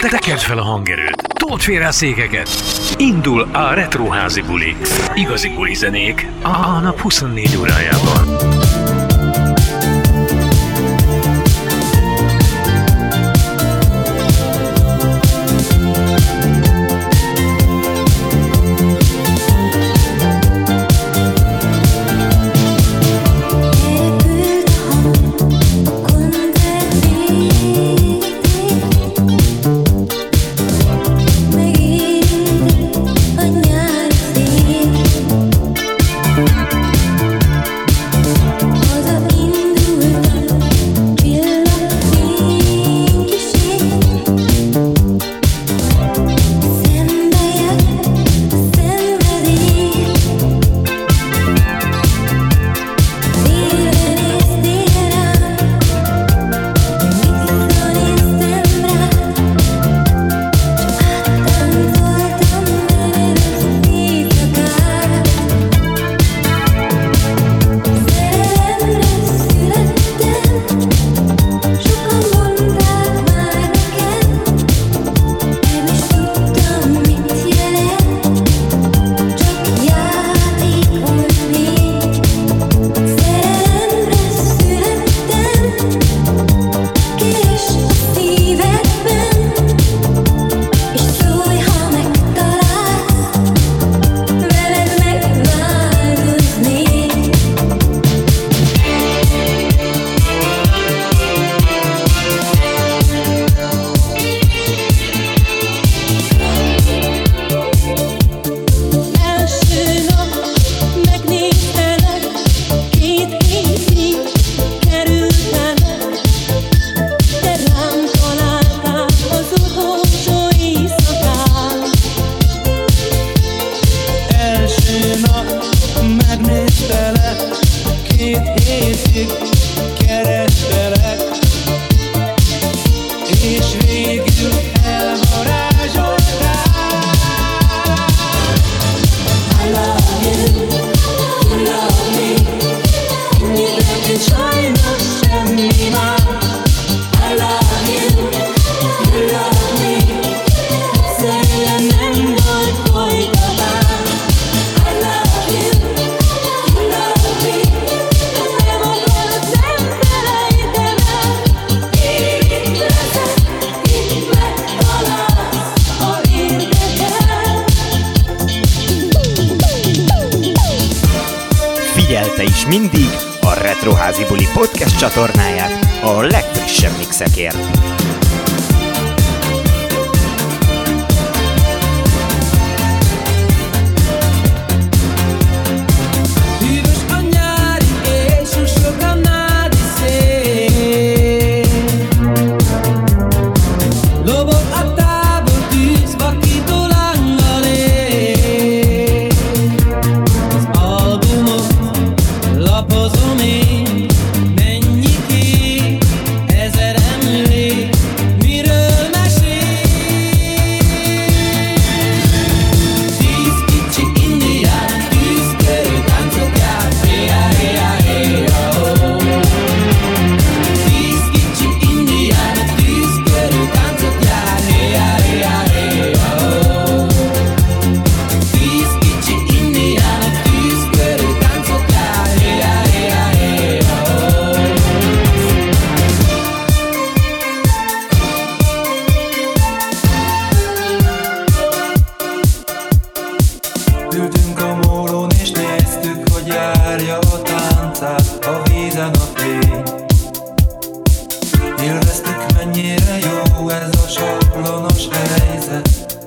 Tekerd fel a hangerőt, told félre a székeket. Indul a Retroházi buli. Igazi buli zenék a nap 24 órájában. csatornáját a legfrissebb mixekért. ez a sablonos helyzet.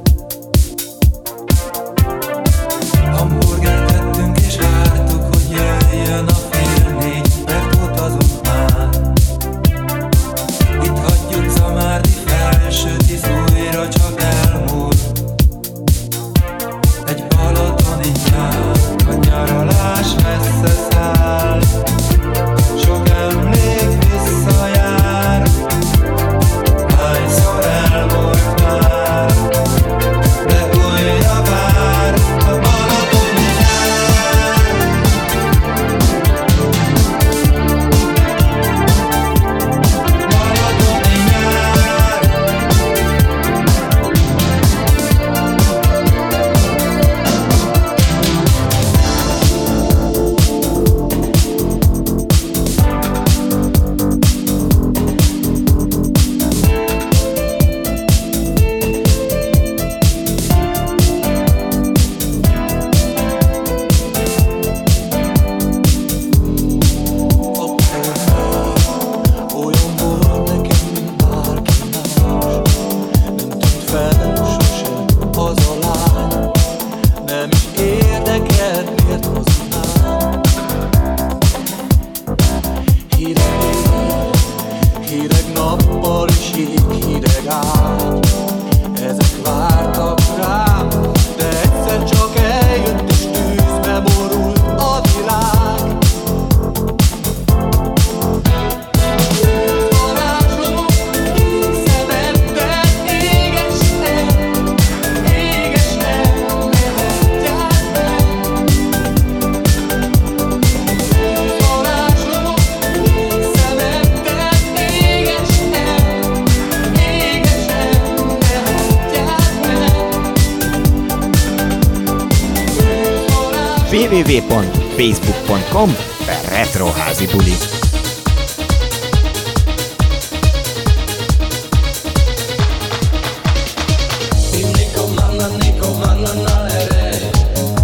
www.facebook.com per retroházi buli.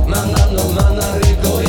Mandando, manda rico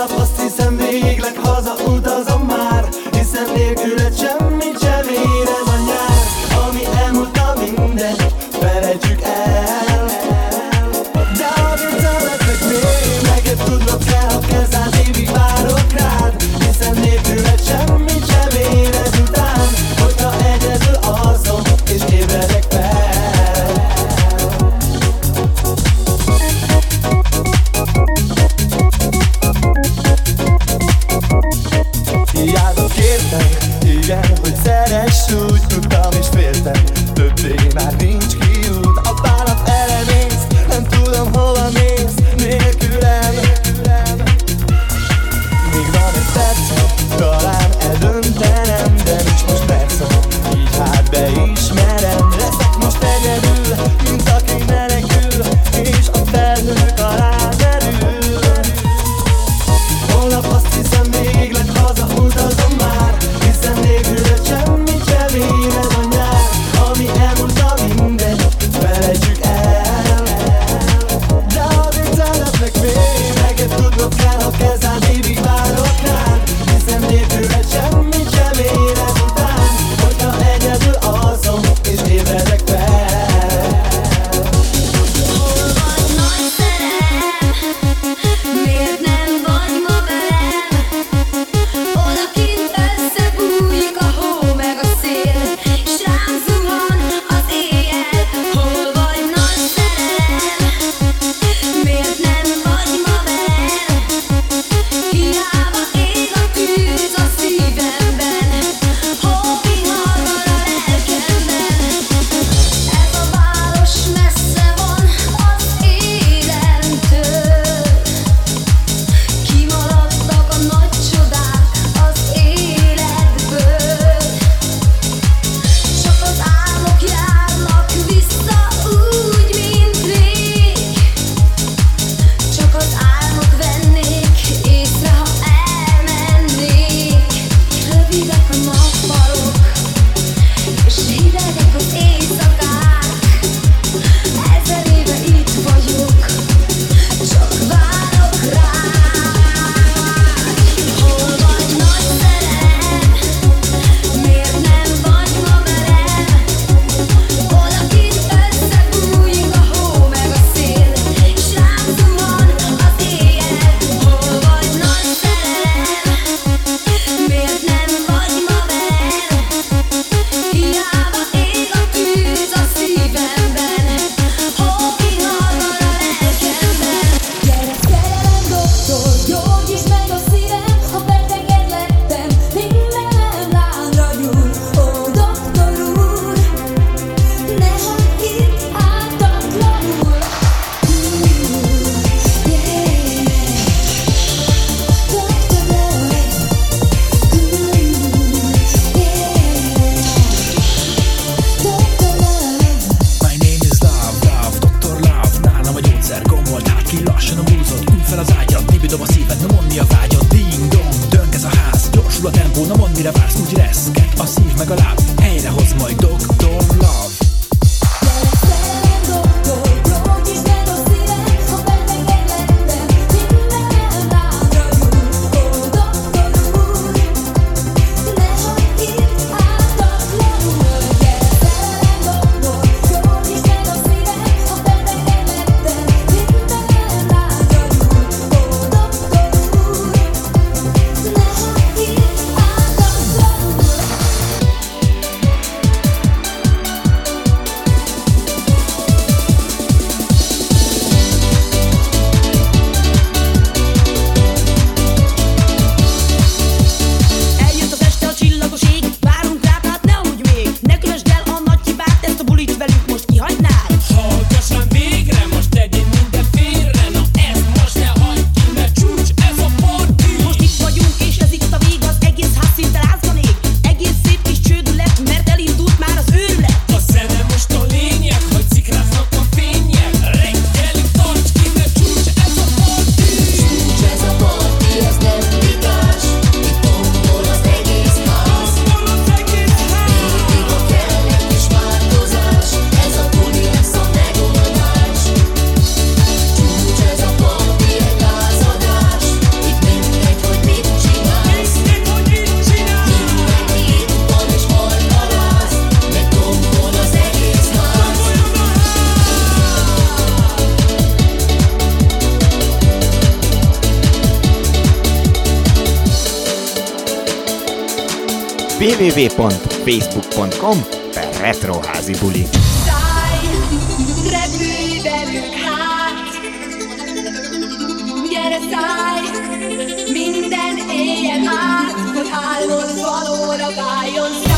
holnap azt hiszem végleg haza uda www.facebook.com per retroházi buli. Hát. Minden éjjel át, hogy álmod valóra váljon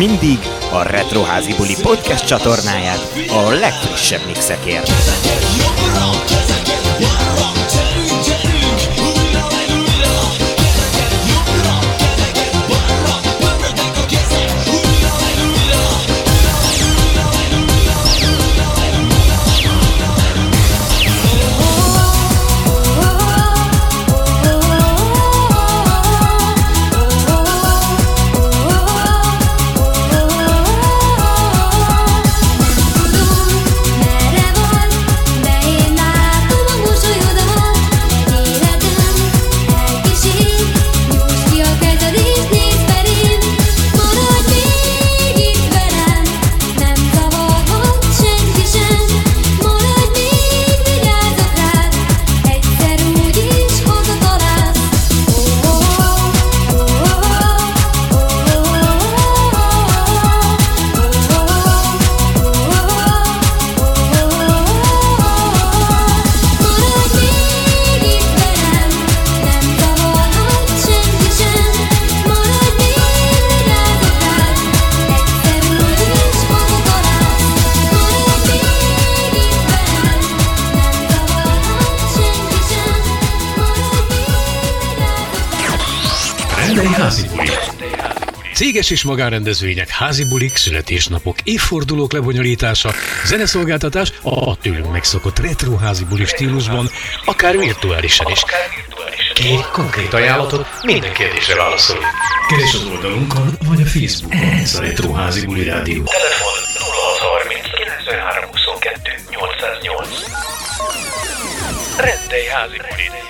mindig a Retroházi Buli podcast csatornáját a legfrissebb mixekért. Házi buli. Céges és magánrendezvények, házi bulik, születésnapok, évfordulók lebonyolítása, zeneszolgáltatás a tőlünk megszokott retro házi buli stílusban, akár virtuálisan is. Kérj konkrét ajánlatot, minden kérdésre válaszolunk. Keres az oldalunkon, vagy a Facebook. Ez a Retro Házi Buli Rádió. Telefon 0630 93 22 808. Rendelj házi buli.